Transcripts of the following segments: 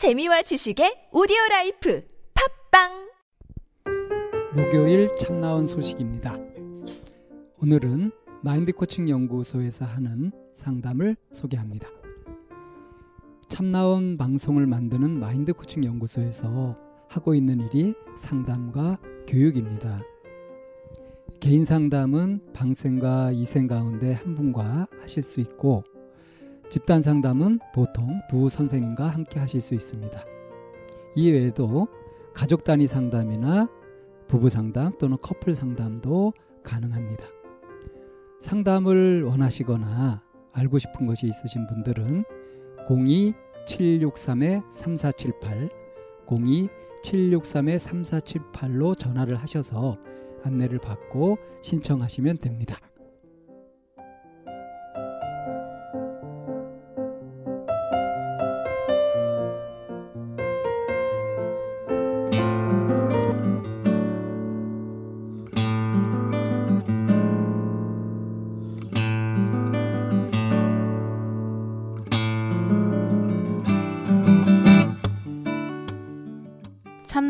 재미와 지식의 오디오 life 팟빵 목요일 참 나온 소식입니다. 오늘은 마인드 코칭 연구소에서 하는 상담을 소개합니다. 참 나온 방송을 만드는 마인드 코칭 연구소에서 하고 있는 일이 상담과 교육입니다. 개인 상담은 방생과 이생 가운데 한 분과 하실 수 있고 집단 상담은 보통 두 선생님과 함께 하실 수 있습니다. 이외에도 가족 단위 상담이나 부부 상담 또는 커플 상담도 가능합니다. 상담을 원하시거나 알고 싶은 것이 있으신 분들은 02-763-3478 02-763-3478로 전화를 하셔서 안내를 받고 신청하시면 됩니다.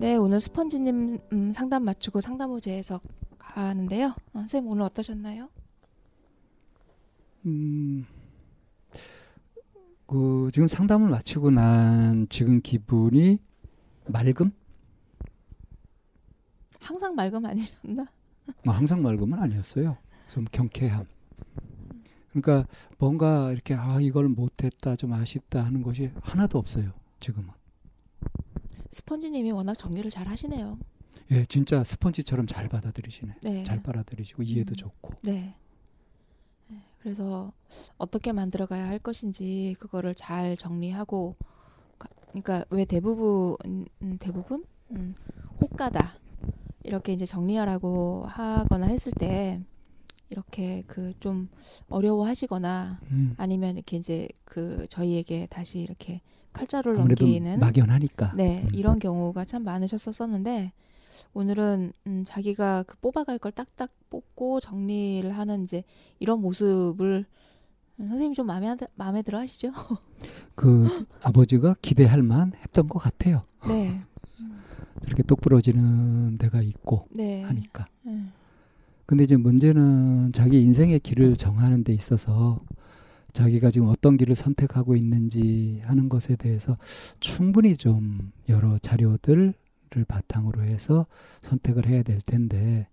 네, 오늘 스펀지님 음, 상담 마치고 상담후제에서 가는데요. 어, 선생님 오늘 어떠셨나요? 음, 그 지금 상담을 마치고 난 지금 기분이 맑음? 항상 맑음 아니셨나? 뭐 항상 맑음은 아니었어요. 좀 경쾌함. 그러니까 뭔가 이렇게 아 이걸 못했다 좀 아쉽다 하는 것이 하나도 없어요. 지금은. 스펀지님이 워낙 정리를 잘 하시네요. 예, 진짜 스펀지처럼 잘 받아들이시네. 네. 잘 받아들이시고 이해도 음. 좋고. 네. 네, 그래서 어떻게 만들어가야 할 것인지 그거를 잘 정리하고, 가- 그러니까 왜 대부분 음, 대부분 음, 호가다 이렇게 이제 정리하라고 하거나 했을 때 이렇게 그 좀 어려워하시거나 음. 아니면 이렇게 이제 그 저희에게 다시 이렇게 칼자루를 넘기는 막연하니까. 네, 음. 이런 경우가 참 많으셨었었는데 오늘은 음, 자기가 그 뽑아갈 걸 딱딱 뽑고 정리를 하는 이제 이런 모습을 음, 선생님이 좀 마음에 하- 마음에 들어 하시죠? 그 아버지가 기대할 만 했던 것 같아요. 네, 저렇게 똑부러지는 데가 있고 네, 하니까. 음, 근데 이제 문제는 자기 인생의 길을 정하는 데 있어서 자기가 지금 어떤 길을 선택하고 있는지 하는 것에 대해서 충분히 좀 여러 자료들을 바탕으로 해서 선택을 해야 될 텐데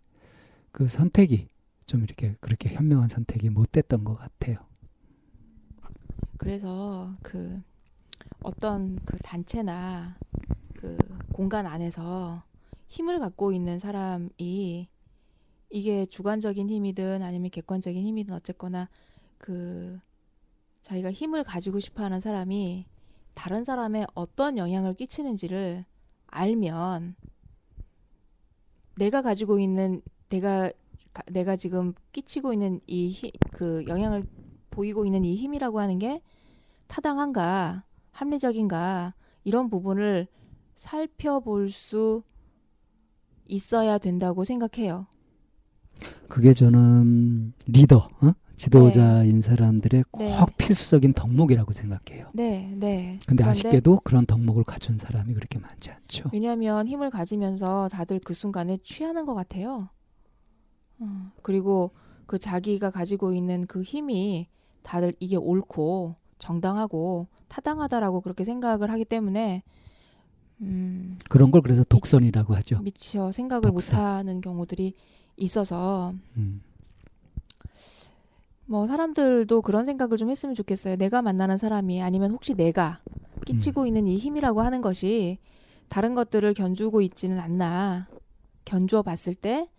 그 선택이 좀 이렇게 그렇게 현명한 선택이 못 됐던 것 같아요. 그래서 그 어떤 그 단체나 그 공간 안에서 힘을 갖고 있는 사람이 이게 주관적인 힘이든 아니면 객관적인 힘이든 어쨌거나 그 자기가 힘을 가지고 싶어 하는 사람이 다른 사람에 어떤 영향을 끼치는지를 알면 내가 가지고 있는 내가 가- 내가 지금 끼치고 있는 이 그 영향을 보이고 있는 이 힘이라고 하는 게 타당한가, 합리적인가, 이런 부분을 살펴볼 수 있어야 된다고 생각해요. 그게 저는 리더, 어? 지도자인 사람들의 꼭 네. 필수적인 덕목이라고 생각해요. 네, 네. 근데 그런데 아쉽게도 그런 덕목을 갖춘 사람이 그렇게 많지 않죠. 왜냐하면 힘을 가지면서 다들 그 순간에 취하는 것 같아요. 어, 그리고 그 자기가 가지고 있는 그 힘이 다들 이게 옳고 정당하고 타당하다라고 그렇게 생각을 하기 때문에 음, 그런 걸 그래서 독선이라고 하죠. 미처 생각을 독선. 못하는 경우들이 있어서 음. 뭐 사람들도 그런 생각을 좀 했으면 좋겠어요. 내가 만나는 사람이 아니면 혹시 내가 끼치고 음. 있는 이 힘이라고 하는 것이 다른 것들을 견주고 있지는 않나. 견주어 봤을 때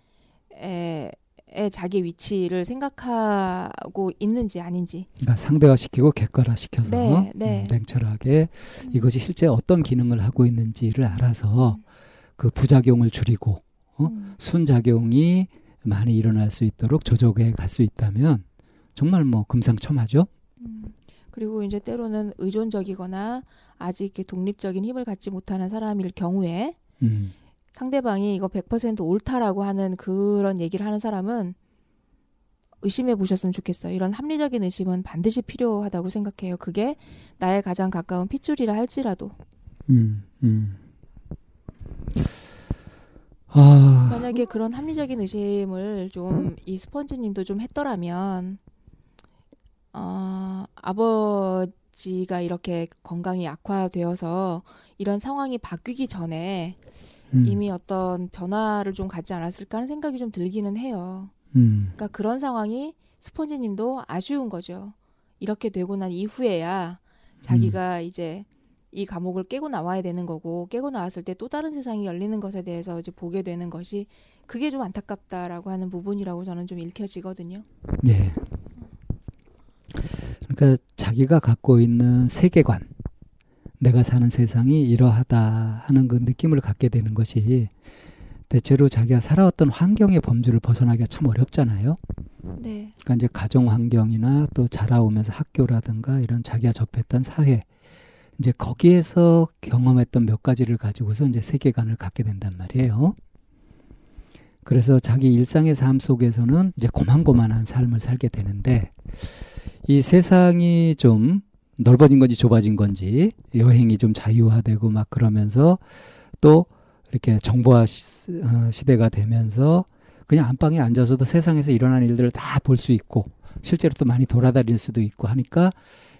에, 에 자기 위치를 생각하고 있는지 아닌지. 그러니까 상대화 시키고 객관화 시켜서 네, 네. 음, 냉철하게 이것이 실제 어떤 기능을 하고 있는지를 알아서 그 부작용을 줄이고 어? 음, 순작용이 많이 일어날 수 있도록 조절해 갈 수 있다면 정말 뭐 금상첨화죠. 음. 그리고 이제 때로는 의존적이거나 아직 이렇게 독립적인 힘을 갖지 못하는 사람일 경우에 음. 상대방이 이거 100% 옳다라고 하는 그런 얘기를 하는 사람은 의심해 보셨으면 좋겠어요. 이런 합리적인 의심은 반드시 필요하다고 생각해요. 그게 나의 가장 가까운 핏줄이라 할지라도 음, 음. 아, 만약에 그런 합리적인 의심을 좀 이 스펀지님도 좀 했더라면 어, 아버지가 이렇게 건강이 악화되어서 이런 상황이 바뀌기 전에 음, 이미 어떤 변화를 좀 갖지 않았을까 하는 생각이 좀 들기는 해요. 음, 그러니까 그런 상황이 스펀지님도 아쉬운 거죠. 이렇게 되고 난 이후에야 자기가 이제 이 감옥을 깨고 나와야 되는 거고 깨고 나왔을 때 또 다른 세상이 열리는 것에 대해서 이제 보게 되는 것이 그게 좀 안타깝다라고 하는 부분이라고 저는 좀 읽혀지거든요. 네. 그러니까 자기가 갖고 있는 세계관, 내가 사는 세상이 이러하다 하는 그 느낌을 갖게 되는 것이 대체로 자기가 살아왔던 환경의 범주를 벗어나기가 참 어렵잖아요. 네, 그러니까 이제 가정 환경이나 또 자라오면서 학교라든가 이런 자기가 접했던 사회 이제 거기에서 경험했던 몇 가지를 가지고서 이제 세계관을 갖게 된단 말이에요. 그래서 자기 일상의 삶 속에서는 이제 고만고만한 삶을 살게 되는데 이 세상이 좀 넓어진 건지 좁아진 건지 여행이 좀 자유화되고 막 그러면서 또 이렇게 정보화 시, 어, 시대가 되면서 그냥 안방에 앉아서도 세상에서 일어나는 일들을 다 볼 수 있고 실제로 또 많이 돌아다닐 수도 있고 하니까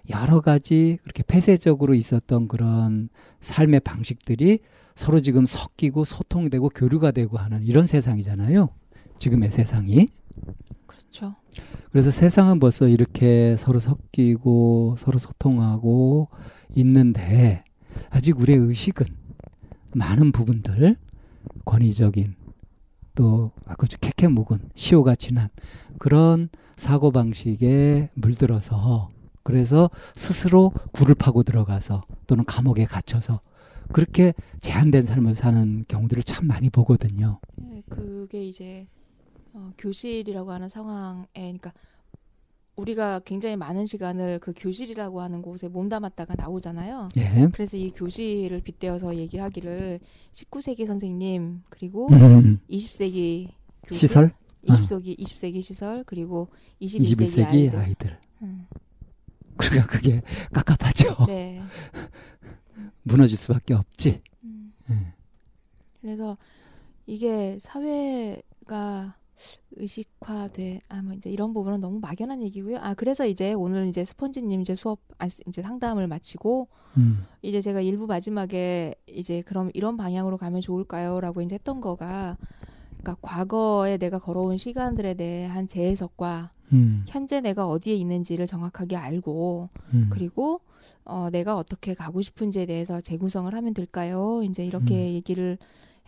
여러 가지 그렇게 폐쇄적으로 있었던 그런 삶의 방식들이 서로 지금 섞이고 소통이 되고 교류가 되고 하는 이런 세상이잖아요. 지금의 세상이. 그렇죠. 그래서 세상은 벌써 이렇게 서로 섞이고 서로 소통하고 있는데 아직 우리의 의식은 많은 부분들 권위적인 또 아까 캐캐 묵은 시효가 지난 그런 사고 방식에 물들어서 그래서 스스로 굴을 파고 들어가서 또는 감옥에 갇혀서 그렇게 제한된 삶을 사는 경우들을 참 많이 보거든요. 네, 그게 이제 어, 교실이라고 하는 상황에, 그러니까 우리가 굉장히 많은 시간을 그 교실이라고 하는 곳에 몸담았다가 나오잖아요. 예. 그래서 이 교실을 빗대어서 얘기하기를 19세기 선생님 그리고 음, 20세기 교실, 시설 20세기 20세기 시설 그리고 21세기, 21세기 아이들. 아이들. 음, 그러니까 그게 깝깝하죠. 네. 무너질 수밖에 없지. 음. 예. 그래서 이게 사회가 의식화돼 아 뭐 이제 이런 부분은 너무 막연한 얘기고요. 아 그래서 이제 오늘 이제 스펀지님 이제 수업 아, 이제 상담을 마치고 음, 이제 제가 일부 마지막에 이제 그럼 이런 방향으로 가면 좋을까요?라고 이제 했던 거가 그러니까 과거에 내가 걸어온 시간들에 대한 재해석과 음, 현재 내가 어디에 있는지를 정확하게 알고 음. 그리고 어, 내가 어떻게 가고 싶은지에 대해서 재구성을 하면 될까요? 이제 이렇게 음. 얘기를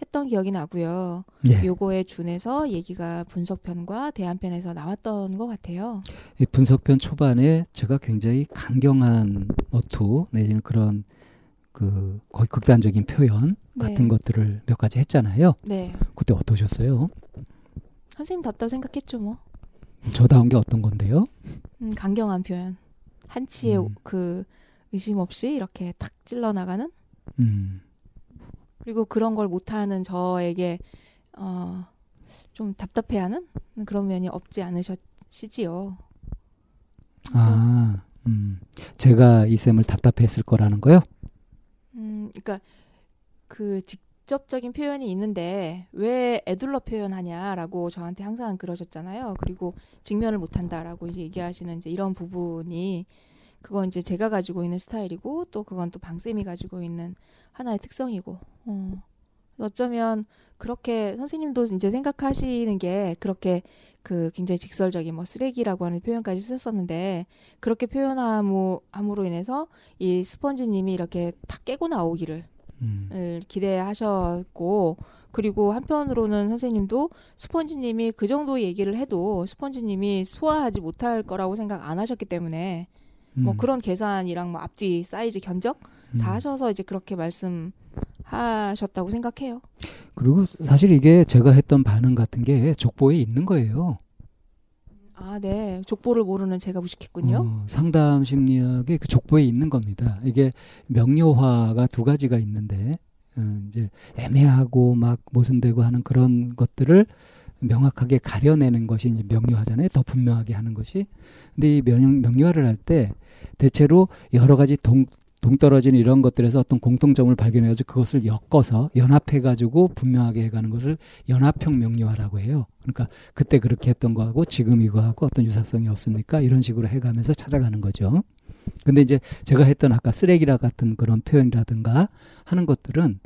했던 기억이 나고요. 예. 요거에 준해서 얘기가 분석편과 대안편에서 나왔던 것 같아요. 이 분석편 초반에 제가 굉장히 강경한 어투 내지는 그런 그 거의 극단적인 표현 네. 같은 것들을 몇 가지 했잖아요. 네. 그때 어떠셨어요? 선생님 답다고 생각했죠, 뭐. 저다운 게 어떤 건데요? 음, 강경한 표현. 한치의 음. 그 의심 없이 이렇게 탁 찔러 나가는 음, 그리고 그런 걸 못하는 저에게 어, 좀 답답해하는 그런 면이 없지 않으셨지요. 아, 음, 제가 이 쌤을 답답해했을 거라는 거요? 음, 그러니까 그 직, 직접적인 표현이 있는데 왜 애둘러 표현하냐라고 저한테 항상 그러셨잖아요. 그리고 직면을 못한다라고 이제 얘기하시는 이제 이런 부분이 그건 이제 제가 가지고 있는 스타일이고 또 그건 또 방쌤이 가지고 있는 하나의 특성이고 어. 어쩌면 그렇게 선생님도 이제 생각하시는 게 그렇게 그 굉장히 직설적인 뭐 쓰레기라고 하는 표현까지 쓰셨었는데 그렇게 표현함으로 인해서 이 스펀지님이 이렇게 탁 깨고 나오기를 음. 기대하셨고 그리고 한편으로는 선생님도 스펀지님이 그 정도 얘기를 해도 스펀지님이 소화하지 못할 거라고 생각 안 하셨기 때문에 뭐 음. 뭐 그런 계산이랑 뭐 앞뒤 사이즈 견적 음. 다 하셔서 이제 그렇게 말씀 하셨다고 생각해요. 그리고 사실 이게 제가 했던 반응 같은 게 족보에 있는 거예요. 아, 네. 족보를 모르는 제가 무식했군요. 어, 상담 심리학의 그 족보에 있는 겁니다. 이게 명료화가 두 가지가 있는데, 어, 이제 애매하고 막 모순되고 하는 그런 것들을 명확하게 가려내는 것이 이제 명료하잖아요. 더 분명하게 하는 것이. 근데 이 명, 명료화를 할 때 대체로 여러 가지 동, 동떨어진 이런 것들에서 어떤 공통점을 발견해가지고 그것을 엮어서 연합해가지고 분명하게 해가는 것을 연합형 명료화라고 해요. 그러니까 그때 그렇게 했던 거하고 지금 이거하고 어떤 유사성이 없습니까? 이런 식으로 해가면서 찾아가는 거죠. 근데 이제 제가 했던 아까 쓰레기라 같은 그런 표현이라든가 하는 것들은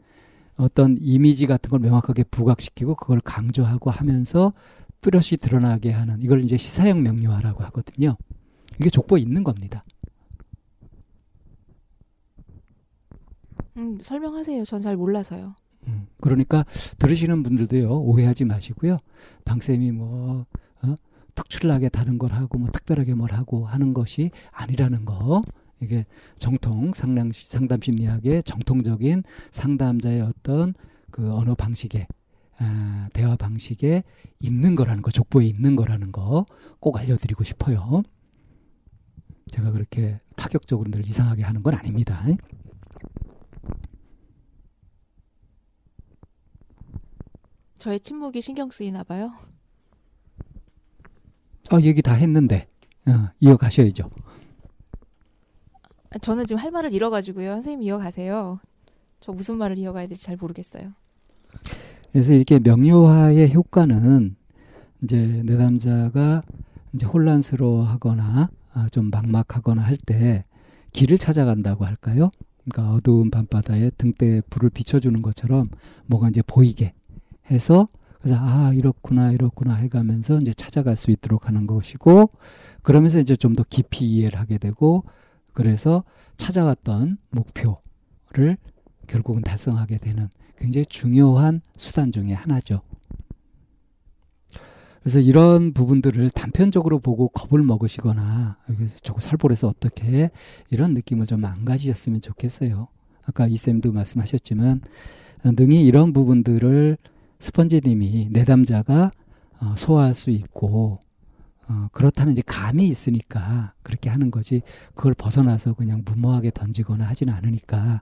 어떤 이미지 같은 걸 명확하게 부각시키고 그걸 강조하고 하면서 뚜렷이 드러나게 하는 이걸 이제 시사형 명료화라고 하거든요. 이게 족보에 있는 겁니다. 음, 설명하세요. 전 잘 몰라서요. 음, 그러니까 들으시는 분들도요 오해하지 마시고요. 방 쌤이 뭐 어? 특출나게 다른 걸 하고 뭐 특별하게 뭘 하고 하는 것이 아니라는 거. 이게 정통 상담, 상담 심리학의 정통적인 상담자의 어떤 그 언어 방식에 아, 대화 방식에 있는 거라는 거, 족보에 있는 거라는 거 꼭 알려드리고 싶어요. 제가 그렇게 파격적으로 늘 이상하게 하는 건 아닙니다. 저의 침묵이 신경 쓰이나 봐요. 아, 얘기 다 했는데 어, 이어가셔야죠. 저는 지금 할 말을 잃어가지고요. 선생님 이어가세요. 저 무슨 말을 이어가야 될지 잘 모르겠어요. 그래서 이렇게 명료화의 효과는 이제 내담자가 이제 혼란스러워하거나 아, 좀 막막하거나 할 때 길을 찾아간다고 할까요? 그러니까 어두운 밤바다에 등대 불을 비춰주는 것처럼 뭐가 이제 보이게 해서 그래서 아 이렇구나 이렇구나 해가면서 이제 찾아갈 수 있도록 하는 것이고 그러면서 이제 좀 더 깊이 이해를 하게 되고 그래서 찾아왔던 목표를 결국은 달성하게 되는 굉장히 중요한 수단 중의 하나죠. 그래서 이런 부분들을 단편적으로 보고 겁을 먹으시거나 저거 살벌해서 어떻게 이런 느낌을 좀 안 가지셨으면 좋겠어요. 아까 이쌤도 말씀하셨지만 능히 이런 부분들을 스펀지님이 내담자가 어, 소화할 수 있고 어, 그렇다는 이제 감이 있으니까 그렇게 하는 거지 그걸 벗어나서 그냥 무모하게 던지거나 하지는 않으니까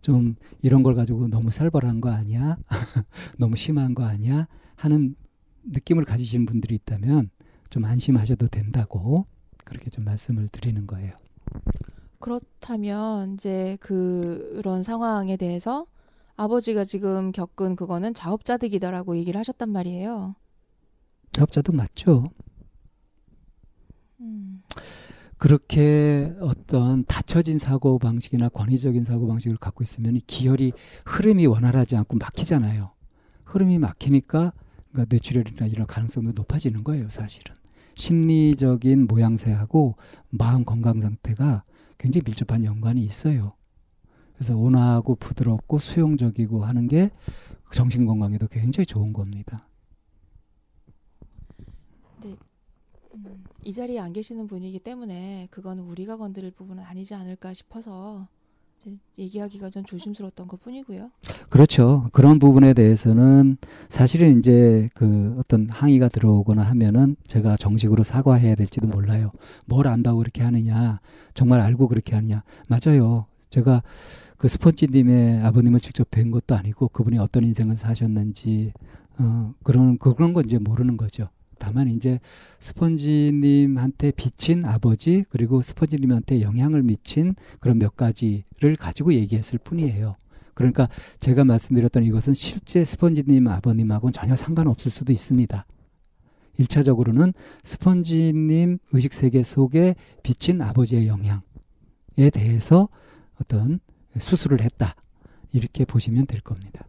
좀 이런 걸 가지고 너무 살벌한 거 아니야? 너무 심한 거 아니야? 하는 느낌을 가지신 분들이 있다면 좀 안심하셔도 된다고 그렇게 좀 말씀을 드리는 거예요. 그렇다면 이제 그런 상황에 대해서 아버지가 지금 겪은 그거는 자업자득이다라고 얘기를 하셨단 말이에요. 자업자득 맞죠? 음. 그렇게 어떤 닫혀진 사고 방식이나 권위적인 사고 방식을 갖고 있으면 기혈이 흐름이 원활하지 않고 막히잖아요. 흐름이 막히니까 그러니까 뇌출혈이나 이런 가능성도 높아지는 거예요, 사실은. 심리적인 모양새하고 마음 건강 상태가 굉장히 밀접한 연관이 있어요. 그래서 온화하고 부드럽고 수용적이고 하는 게 정신 건강에도 굉장히 좋은 겁니다. 네. 음, 이 자리에 안 계시는 분이기 때문에 그거는 우리가 건드릴 부분은 아니지 않을까 싶어서 얘기하기가 좀 조심스러웠던 것 뿐이고요. 그렇죠. 그런 부분에 대해서는 사실은 이제 그 어떤 항의가 들어오거나 하면은 제가 정식으로 사과해야 될지도 몰라요. 뭘 안다고 그렇게 하느냐. 정말 알고 그렇게 하느냐. 맞아요. 제가 그 스펀지님의 아버님을 직접 뵌 것도 아니고 그분이 어떤 인생을 사셨는지 어, 그런 그런 건 이제 모르는 거죠. 다만 이제 스펀지님한테 비친 아버지 그리고 스펀지님한테 영향을 미친 그런 몇 가지를 가지고 얘기했을 뿐이에요. 그러니까 제가 말씀드렸던 이것은 실제 스펀지님 아버님하고는 전혀 상관없을 수도 있습니다. 일차적으로는 스펀지님 의식 세계 속에 비친 아버지의 영향에 대해서 어떤 수술을 했다. 이렇게 보시면 될 겁니다.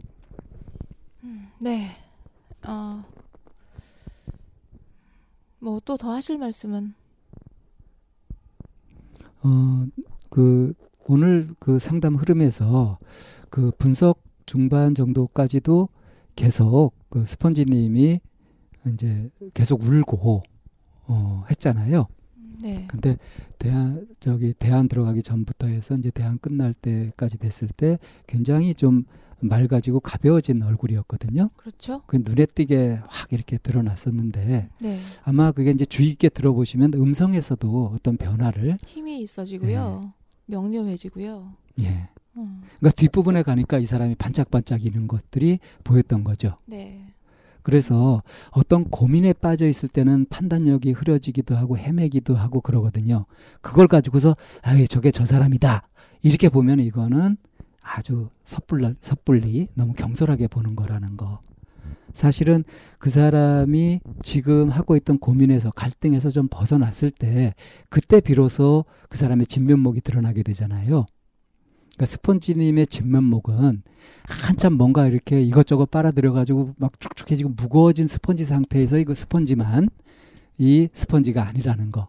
네. 어. 뭐 또 더 하실 말씀은 어, 그 오늘 그 상담 흐름에서 그 분석 중반 정도까지도 계속 그 스펀지님이 이제 계속 울고 어, 했잖아요. 네. 근데 대안 저기 대안 들어가기 전부터 해서 이제 대안 끝날 때까지 됐을 때 굉장히 좀 맑아지고 가벼워진 얼굴이었거든요. 그렇죠. 그 눈에 띄게 확 이렇게 드러났었는데 네. 아마 그게 이제 주의 깊게 들어보시면 음성에서도 어떤 변화를 힘이 있어지고요. 명료해지고요. 예. 음. 그러니까 뒷부분에 가니까 이 사람이 반짝반짝이는 것들이 보였던 거죠. 네. 그래서 어떤 고민에 빠져 있을 때는 판단력이 흐려지기도 하고 헤매기도 하고 그러거든요. 그걸 가지고서 아예 저게 저 사람이다. 이렇게 보면 이거는 아주 섣불리, 섣불리 너무 경솔하게 보는 거라는 거. 사실은 그 사람이 지금 하고 있던 고민에서 갈등에서 좀 벗어났을 때 그때 비로소 그 사람의 진면목이 드러나게 되잖아요. 그러니까 스펀지님의 진면목은 한참 뭔가 이렇게 이것저것 빨아들여가지고 막 축축해지고 무거워진 스펀지 상태에서 이거 스펀지만 이 스펀지가 아니라는 거.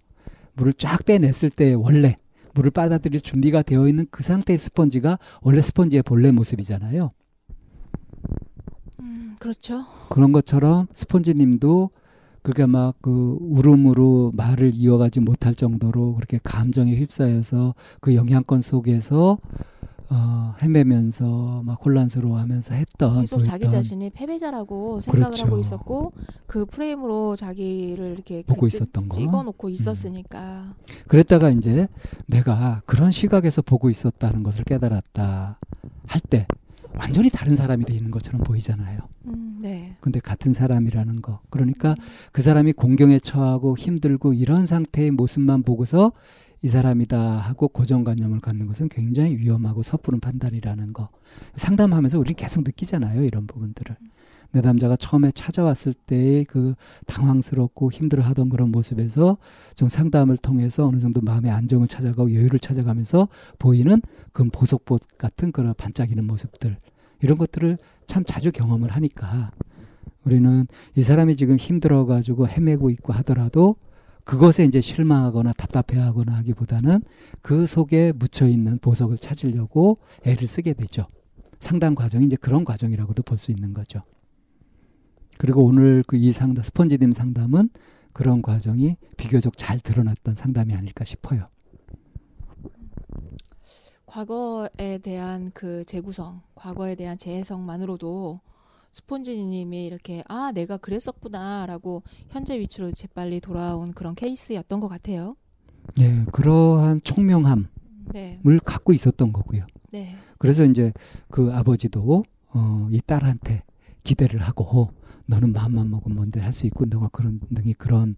물을 쫙 빼냈을 때 원래 물을 빨아들일 준비가 되어 있는 그 상태의 스펀지가 원래 스펀지의 본래 모습이잖아요. 음, 그렇죠. 그런 것처럼 스펀지님도 그렇게 막 그 울음으로 말을 이어가지 못할 정도로 그렇게 감정에 휩싸여서 그 영향권 속에서 어, 헤매면서 막 혼란스러워하면서 했던 계속 자기 보였던 자신이 패배자라고 생각을 그렇죠. 하고 있었고 그 프레임으로 자기를 이렇게 보고 찍- 있었던 거. 음. 찍어놓고 있었으니까. 그랬다가 이제 내가 그런 시각에서 보고 있었다는 것을 깨달았다 할 때 완전히 다른 사람이 돼 있는 것처럼 보이잖아요. 음, 네. 근데 같은 사람이라는 거. 그러니까 그 사람이 공경에 처하고 힘들고 이런 상태의 모습만 보고서 이 사람이다 하고 고정관념을 갖는 것은 굉장히 위험하고 섣부른 판단이라는 거. 상담하면서 우리는 계속 느끼잖아요. 이런 부분들을. 내 남자가 처음에 찾아왔을 때의 그 당황스럽고 힘들어 하던 그런 모습에서 좀 상담을 통해서 어느 정도 마음의 안정을 찾아가고 여유를 찾아가면서 보이는 그 보석봇 같은 그런 반짝이는 모습들. 이런 것들을 참 자주 경험을 하니까 우리는 이 사람이 지금 힘들어 가지고 헤매고 있고 하더라도 그것에 이제 실망하거나 답답해하거나 하기보다는 그 속에 묻혀 있는 보석을 찾으려고 애를 쓰게 되죠. 상담 과정이 이제 그런 과정이라고도 볼 수 있는 거죠. 그리고 오늘 그 이 상담 스펀지님 상담은 그런 과정이 비교적 잘 드러났던 상담이 아닐까 싶어요. 과거에 대한 그 재구성, 과거에 대한 재해석만으로도 스폰지님이 이렇게 아 내가 그랬었구나라고 현재 위치로 재빨리 돌아온 그런 케이스였던 것 같아요. 예, 그러한 총명함을 네, 갖고 있었던 거고요. 네, 그래서 이제 그 아버지도 어, 이 딸한테 기대를 하고 너는 마음만 먹으면 뭔데 할 수 있고 너가 그런 능이 그런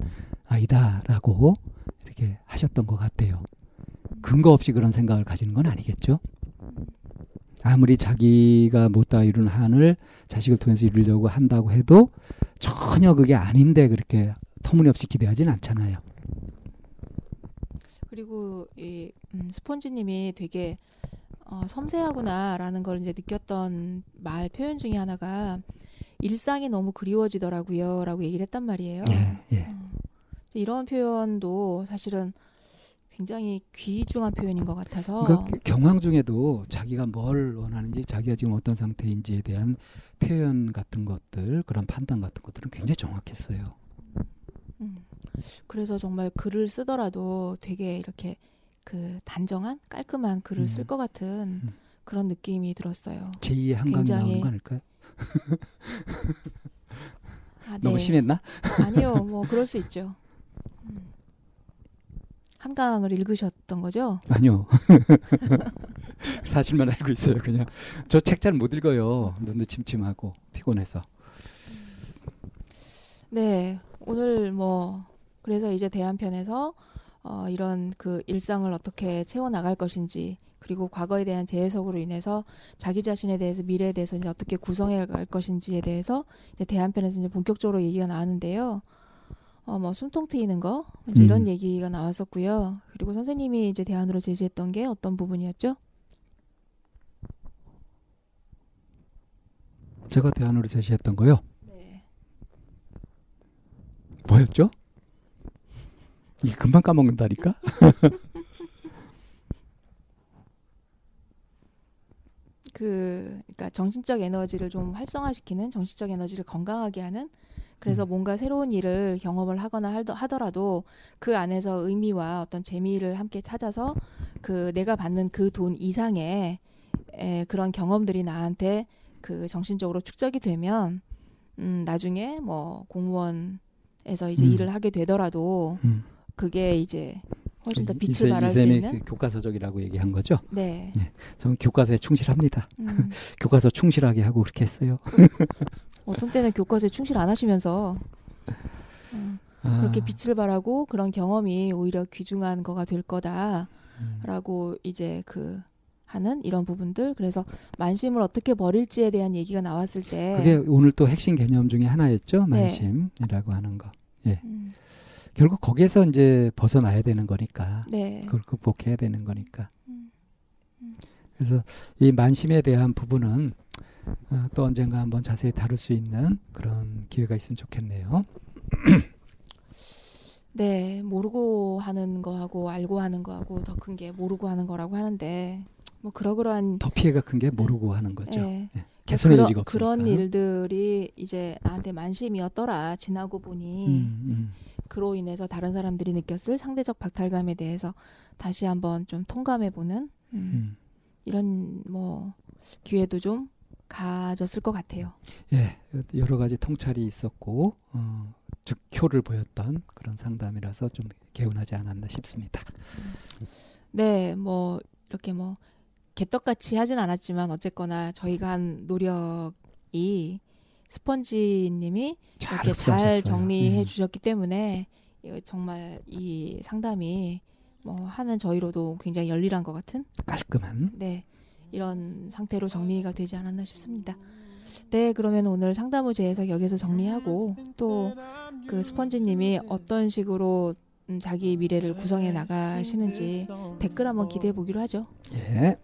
아이다라고 이렇게 하셨던 것 같아요. 근거 없이 그런 생각을 가지는 건 아니겠죠. 아무리 자기가 못다 이룬 한을 자식을 통해서 이루려고 한다고 해도 전혀 그게 아닌데 그렇게 터무니없이 기대하진 않잖아요. 그리고 이 음, 스폰지님이 되게 어, 섬세하구나라는 걸 이제 느꼈던 말 표현 중에 하나가 일상이 너무 그리워지더라고요라고 얘기를 했단 말이에요. 예, 예. 음, 이런 표현도 사실은 굉장히 귀중한 표현인 것 같아서 그러니까 경황 중에도 자기가 뭘 원하는지 자기가 지금 어떤 상태인지에 대한 표현 같은 것들 그런 판단 같은 것들은 굉장히 정확했어요. 음, 그래서 정말 글을 쓰더라도 되게 이렇게 그 단정한 깔끔한 글을 음. 쓸것 같은 음. 그런 느낌이 들었어요. 제2의 한강이 굉장히- 나오는 거 아닐까요? 아, 너무 네. 심했나? 아니요, 뭐 그럴 수 있죠. 음. 한강을 읽으셨던 거죠? 아니요. 사실만 알고 있어요. 그냥 저 책 잘 못 읽어요. 눈도 침침하고 피곤해서. 네, 오늘 뭐 그래서 이제 대한편에서 어, 이런 그 일상을 어떻게 채워 나갈 것인지 그리고 과거에 대한 재해석으로 인해서 자기 자신에 대해서 미래에 대해서 이제 어떻게 구성해 갈 것인지에 대해서 이제 대한편에서 이제 본격적으로 얘기가 나왔는데요. 어, 뭐 숨통 트이는 거 이제 음. 이런 얘기가 나왔었고요. 그리고 선생님이 이제 대안으로 제시했던 게 어떤 부분이었죠? 제가 대안으로 제시했던 거요. 네. 뭐였죠? 이게 금방 까먹는다니까? 그 그러니까 정신적 에너지를 좀 활성화시키는 정신적 에너지를 건강하게 하는 그래서 음. 뭔가 새로운 일을 경험을 하거나 하더라도 그 안에서 의미와 어떤 재미를 함께 찾아서 그 내가 받는 그 돈 이상의 에, 그런 경험들이 나한테 그 정신적으로 축적이 되면 음 나중에 뭐 공무원에서 이제 음. 일을 하게 되더라도 음. 그게 이제 훨씬 더 이- 빛을 발할 수 있는 그 교과서적이라고 얘기한 거죠. 네. 저는 교과서에 충실합니다. 음. 교과서 충실하게 하고 그렇게 했어요. 어떤 때는 교과서에 충실 안 하시면서 음, 아, 그렇게 빛을 발하고 그런 경험이 오히려 귀중한 거가 될 거다라고 음. 이제 그 하는 이런 부분들 그래서 만심을 어떻게 버릴지에 대한 얘기가 나왔을 때 그게 오늘 또 핵심 개념 중에 하나였죠. 네. 만심이라고 하는 거. 음, 결국 거기에서 이제 벗어나야 되는 거니까. 네. 그걸 극복해야 되는 거니까. 음, 음. 그래서 이 만심에 대한 부분은 어, 또 언젠가 한번 자세히 다룰 수 있는 그런 기회가 있으면 좋겠네요. 네, 모르고 하는 거하고 알고 하는 거하고 더 큰 게 모르고 하는 거라고 하는데 뭐 그러그러한 더 피해가 큰 게 모르고 하는 거죠. 예. 개선의 그런- 여지가 없으니까. 그런 일들이 이제 나한테 만심이었더라 지나고 보니 음, 그로 인해서 다른 사람들이 느꼈을 상대적 박탈감에 대해서 다시 한번 좀 통감해보는 음, 음, 음. 이런 뭐 기회도 좀 가졌을 것 같아요. 예, 여러 가지 통찰이 있었고 어, 즉효를 보였던 그런 상담이라서 좀 개운하지 않았나 싶습니다. 네, 뭐 이렇게 뭐 개떡같이 하진 않았지만 어쨌거나 저희가 한 노력이 스펀지님이 잘 이렇게 잘 흡수하셨어요. 정리해 음. 주셨기 때문에 정말 이 상담이 뭐 하는 저희로도 굉장히 열일한 것 같은 깔끔한 네 이런 상태로 정리가 되지 않았나 싶습니다. 네 그러면 오늘 상담 후 재해석 여기서 정리하고 또 그 스펀지님이 어떤 식으로 음, 자기 미래를 구성해 나가시는지 댓글 한번 기대해 보기로 하죠. 예.